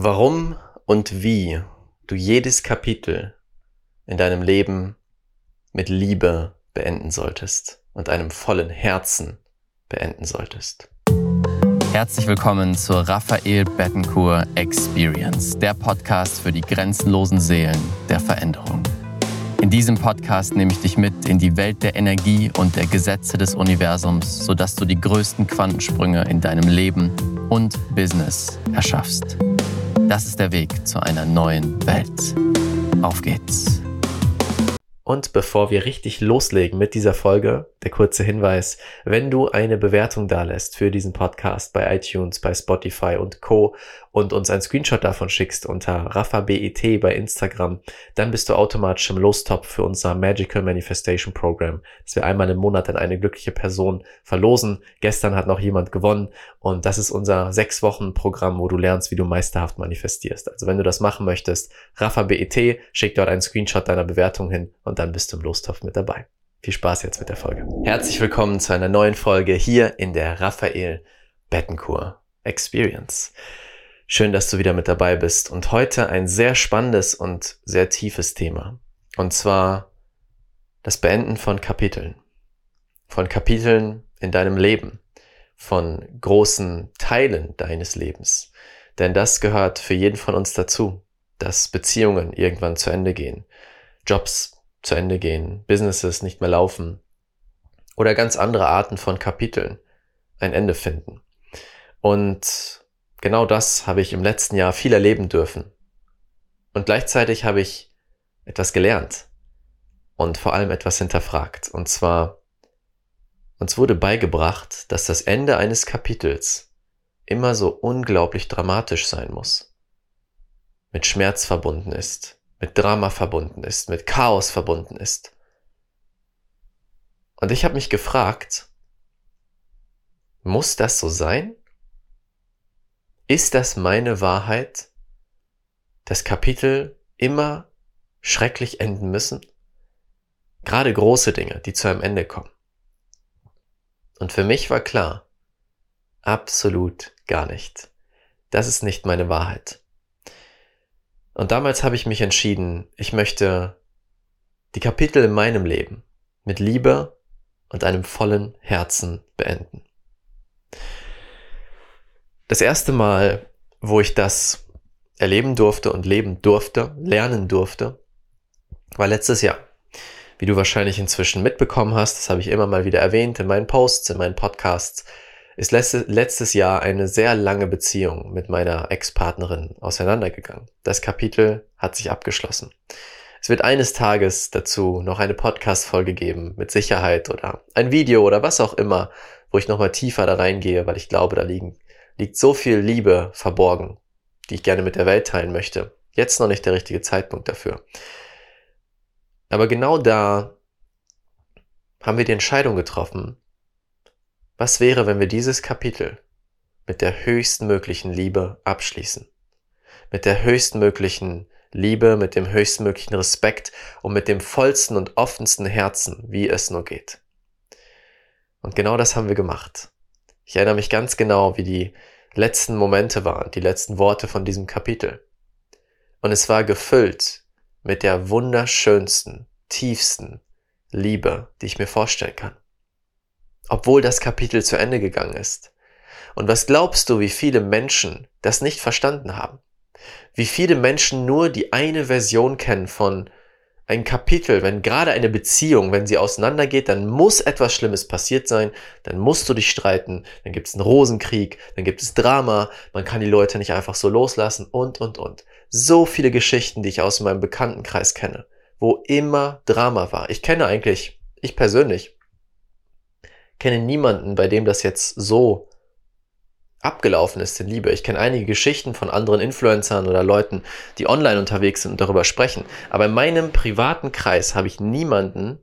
Warum und wie du jedes Kapitel in deinem Leben mit Liebe beenden solltest und einem vollen Herzen beenden solltest. Herzlich willkommen zur Raphael Bettencourt Experience, der Podcast für die grenzenlosen Seelen der Veränderung. In diesem Podcast nehme ich dich mit in die Welt der Energie und der Gesetze des Universums, sodass du die größten Quantensprünge in deinem Leben und Business erschaffst. Das ist der Weg zu einer neuen Welt. Auf geht's. Und bevor wir richtig loslegen mit dieser Folge, der kurze Hinweis, wenn du eine Bewertung da lässt für diesen Podcast bei iTunes, bei Spotify und Co. und uns einen Screenshot davon schickst unter RaffaBET bei Instagram, dann bist du automatisch im Lostop für unser Magical Manifestation Program, das wir einmal im Monat an eine glückliche Person verlosen. Gestern hat noch jemand gewonnen und das ist unser sechs Wochen Programm, wo du lernst, wie du meisterhaft manifestierst. Also wenn du das machen möchtest, RaffaBET, schick dort einen Screenshot deiner Bewertung hin und dann bist du im Lostopf mit dabei. Viel Spaß jetzt mit der Folge. Herzlich willkommen zu einer neuen Folge hier in der Raphael Bettencourt Experience. Schön, dass du wieder mit dabei bist und heute ein sehr spannendes und sehr tiefes Thema. Und zwar das Beenden von Kapiteln. Von Kapiteln in deinem Leben. Von großen Teilen deines Lebens. Denn das gehört für jeden von uns dazu, dass Beziehungen irgendwann zu Ende gehen. Jobs zu Ende gehen, Businesses nicht mehr laufen oder ganz andere Arten von Kapiteln ein Ende finden. Und genau das habe ich im letzten Jahr viel erleben dürfen. Und gleichzeitig habe ich etwas gelernt und vor allem etwas hinterfragt. Und zwar, uns wurde beigebracht, dass das Ende eines Kapitels immer so unglaublich dramatisch sein muss, mit Schmerz verbunden ist, mit Drama verbunden ist, mit Chaos verbunden ist. Und ich habe mich gefragt, muss das so sein? Ist das meine Wahrheit, dass Kapitel immer schrecklich enden müssen? Gerade große Dinge, die zu einem Ende kommen. Und für mich war klar, absolut gar nicht. Das ist nicht meine Wahrheit. Und damals habe ich mich entschieden, ich möchte die Kapitel in meinem Leben mit Liebe und einem vollen Herzen beenden. Das erste Mal, wo ich das erleben durfte und leben durfte, lernen durfte, war letztes Jahr. Wie du wahrscheinlich inzwischen mitbekommen hast, das habe ich immer mal wieder erwähnt in meinen Posts, in meinen Podcasts, ist letzte, letztes Jahr eine sehr lange Beziehung mit meiner Ex-Partnerin auseinandergegangen. Das Kapitel hat sich abgeschlossen. Es wird eines Tages dazu noch eine Podcast-Folge geben, mit Sicherheit oder ein Video oder was auch immer, wo ich nochmal tiefer da reingehe, weil ich glaube, da liegen, liegt so viel Liebe verborgen, die ich gerne mit der Welt teilen möchte. Jetzt noch nicht der richtige Zeitpunkt dafür. Aber genau da haben wir die Entscheidung getroffen, was wäre, wenn wir dieses Kapitel mit der höchstmöglichen Liebe abschließen? Mit der höchstmöglichen Liebe, mit dem höchstmöglichen Respekt und mit dem vollsten und offensten Herzen, wie es nur geht. Und genau das haben wir gemacht. Ich erinnere mich ganz genau, wie die letzten Momente waren, die letzten Worte von diesem Kapitel. Und es war gefüllt mit der wunderschönsten, tiefsten Liebe, die ich mir vorstellen kann obwohl das Kapitel zu Ende gegangen ist. Und was glaubst du, wie viele Menschen das nicht verstanden haben? Wie viele Menschen nur die eine Version kennen von ein Kapitel, wenn gerade eine Beziehung, wenn sie auseinandergeht, dann muss etwas Schlimmes passiert sein, dann musst du dich streiten, dann gibt es einen Rosenkrieg, dann gibt es Drama, man kann die Leute nicht einfach so loslassen und, und, und. So viele Geschichten, die ich aus meinem Bekanntenkreis kenne, wo immer Drama war. Ich kenne eigentlich, ich persönlich, kenne niemanden, bei dem das jetzt so abgelaufen ist in Liebe. Ich kenne einige Geschichten von anderen Influencern oder Leuten, die online unterwegs sind und darüber sprechen. Aber in meinem privaten Kreis habe ich niemanden,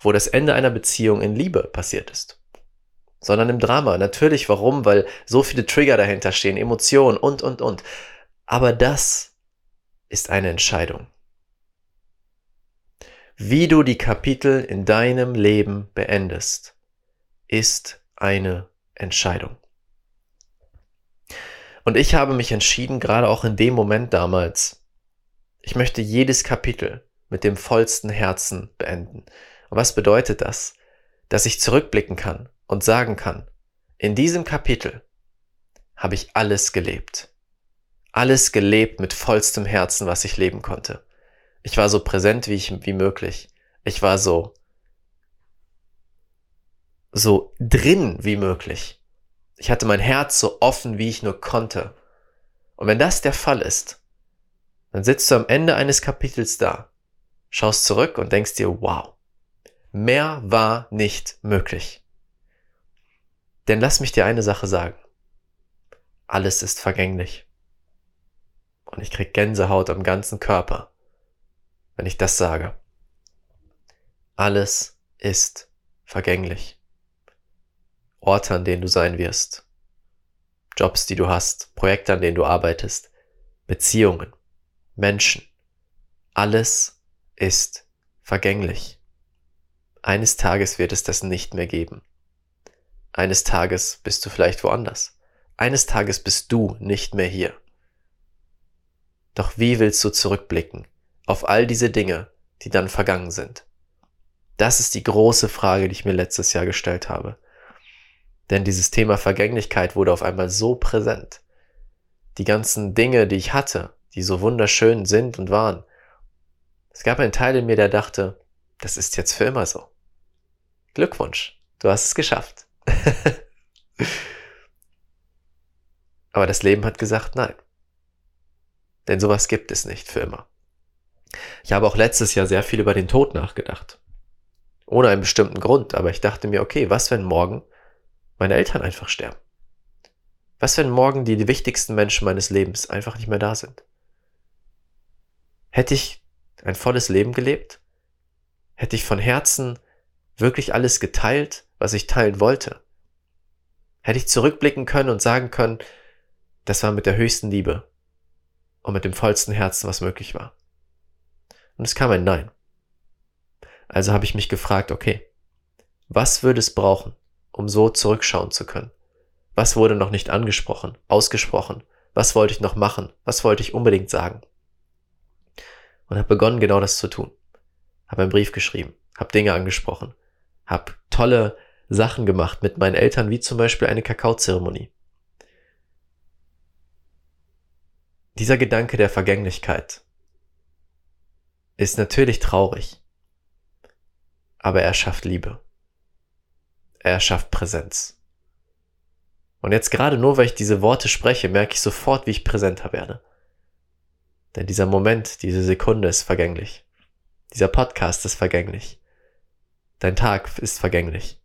wo das Ende einer Beziehung in Liebe passiert ist. Sondern im Drama. Natürlich, warum? Weil so viele Trigger dahinter stehen, Emotionen und, und, und. Aber das ist eine Entscheidung. Wie du die Kapitel in deinem Leben beendest ist eine Entscheidung. Und ich habe mich entschieden, gerade auch in dem Moment damals, ich möchte jedes Kapitel mit dem vollsten Herzen beenden. Und was bedeutet das? Dass ich zurückblicken kann und sagen kann, in diesem Kapitel habe ich alles gelebt. Alles gelebt mit vollstem Herzen, was ich leben konnte. Ich war so präsent wie ich, wie möglich. Ich war so, so drin wie möglich. Ich hatte mein Herz so offen, wie ich nur konnte. Und wenn das der Fall ist, dann sitzt du am Ende eines Kapitels da, schaust zurück und denkst dir, wow, mehr war nicht möglich. Denn lass mich dir eine Sache sagen. Alles ist vergänglich. Und ich krieg Gänsehaut am ganzen Körper, wenn ich das sage. Alles ist vergänglich. Orte, an denen du sein wirst, Jobs, die du hast, Projekte, an denen du arbeitest, Beziehungen, Menschen, alles ist vergänglich. Eines Tages wird es das nicht mehr geben. Eines Tages bist du vielleicht woanders. Eines Tages bist du nicht mehr hier. Doch wie willst du zurückblicken auf all diese Dinge, die dann vergangen sind? Das ist die große Frage, die ich mir letztes Jahr gestellt habe. Denn dieses Thema Vergänglichkeit wurde auf einmal so präsent. Die ganzen Dinge, die ich hatte, die so wunderschön sind und waren. Es gab einen Teil in mir, der dachte, das ist jetzt für immer so. Glückwunsch, du hast es geschafft. Aber das Leben hat gesagt, nein. Denn sowas gibt es nicht für immer. Ich habe auch letztes Jahr sehr viel über den Tod nachgedacht. Ohne einen bestimmten Grund, aber ich dachte mir, okay, was wenn morgen meine Eltern einfach sterben? Was wenn morgen die wichtigsten Menschen meines Lebens einfach nicht mehr da sind? Hätte ich ein volles Leben gelebt? Hätte ich von Herzen wirklich alles geteilt, was ich teilen wollte? Hätte ich zurückblicken können und sagen können, das war mit der höchsten Liebe und mit dem vollsten Herzen, was möglich war. Und es kam ein Nein. Also habe ich mich gefragt, okay, was würde es brauchen, um so zurückschauen zu können? Was wurde noch nicht angesprochen, ausgesprochen? Was wollte ich noch machen? Was wollte ich unbedingt sagen? Und habe begonnen, genau das zu tun. Habe einen Brief geschrieben, habe Dinge angesprochen, habe tolle Sachen gemacht mit meinen Eltern, wie zum Beispiel eine Kakaozeremonie. Dieser Gedanke der Vergänglichkeit ist natürlich traurig, aber er schafft Liebe. Er schafft Präsenz. Und jetzt gerade nur, weil ich diese Worte spreche, merke ich sofort, wie ich präsenter werde. Denn dieser Moment, diese Sekunde ist vergänglich. Dieser Podcast ist vergänglich. Dein Tag ist vergänglich.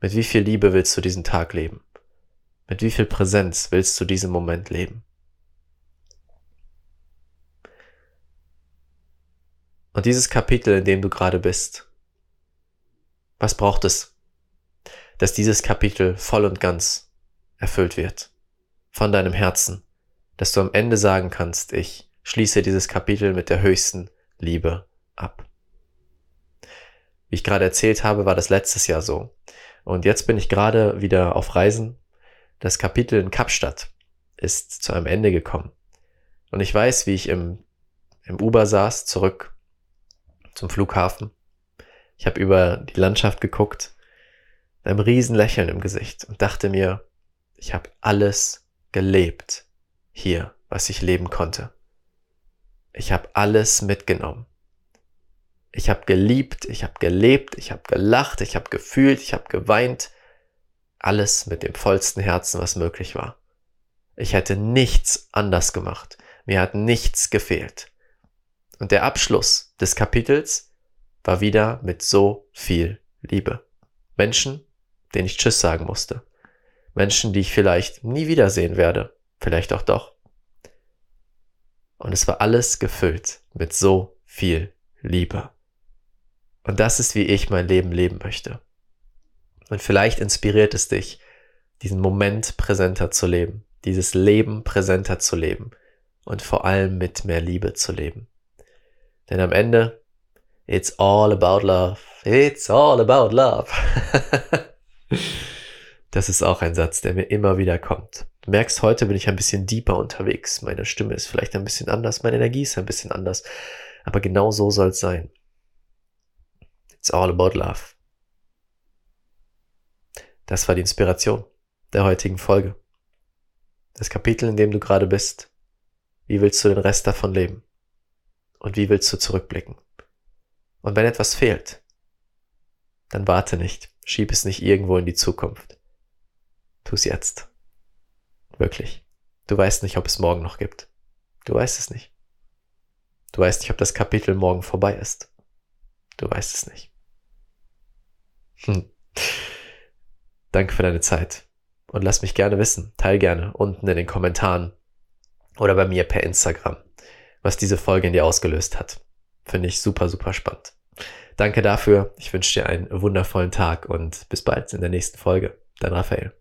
Mit wie viel Liebe willst du diesen Tag leben? Mit wie viel Präsenz willst du diesen Moment leben? Und dieses Kapitel, in dem du gerade bist, was braucht es, dass dieses Kapitel voll und ganz erfüllt wird von deinem Herzen, dass du am Ende sagen kannst, ich schließe dieses Kapitel mit der höchsten Liebe ab. Wie ich gerade erzählt habe, war das letztes Jahr so. Und jetzt bin ich gerade wieder auf Reisen. Das Kapitel in Kapstadt ist zu einem Ende gekommen. Und ich weiß, wie ich im, im Uber saß, zurück zum Flughafen. Ich habe über die Landschaft geguckt, mit einem riesen Lächeln im Gesicht und dachte mir, ich habe alles gelebt hier, was ich leben konnte. Ich habe alles mitgenommen. Ich habe geliebt, ich habe gelebt, ich habe gelacht, ich habe gefühlt, ich habe geweint. Alles mit dem vollsten Herzen, was möglich war. Ich hätte nichts anders gemacht. Mir hat nichts gefehlt. Und der Abschluss des Kapitels war wieder mit so viel Liebe. Menschen, denen ich Tschüss sagen musste. Menschen, die ich vielleicht nie wiedersehen werde. Vielleicht auch doch. Und es war alles gefüllt mit so viel Liebe. Und das ist, wie ich mein Leben leben möchte. Und vielleicht inspiriert es dich, diesen Moment präsenter zu leben, dieses Leben präsenter zu leben und vor allem mit mehr Liebe zu leben. Denn am Ende, it's all about love. It's all about love. das ist auch ein Satz, der mir immer wieder kommt, Du merkst, heute bin ich ein bisschen deeper unterwegs. Meine Stimme ist vielleicht ein bisschen anders, meine Energie ist ein bisschen anders. Aber genau so soll es sein. It's all about love. Das war die Inspiration der heutigen Folge. Das Kapitel, in dem du gerade bist. Wie willst du den Rest davon leben? Und wie willst du zurückblicken? Und wenn etwas fehlt, dann warte nicht, schieb es nicht irgendwo in die Zukunft. Tu es jetzt. Wirklich. Du weißt nicht, ob es morgen noch gibt. Du weißt es nicht. Du weißt nicht, ob das Kapitel morgen vorbei ist. Du weißt es nicht. Hm. Danke für deine Zeit. Und lass mich gerne wissen, teil gerne unten in den Kommentaren oder bei mir per Instagram, was diese Folge in dir ausgelöst hat. Finde ich super, super spannend. Danke dafür. Ich wünsche dir einen wundervollen Tag und bis bald in der nächsten Folge. Dein Raphael.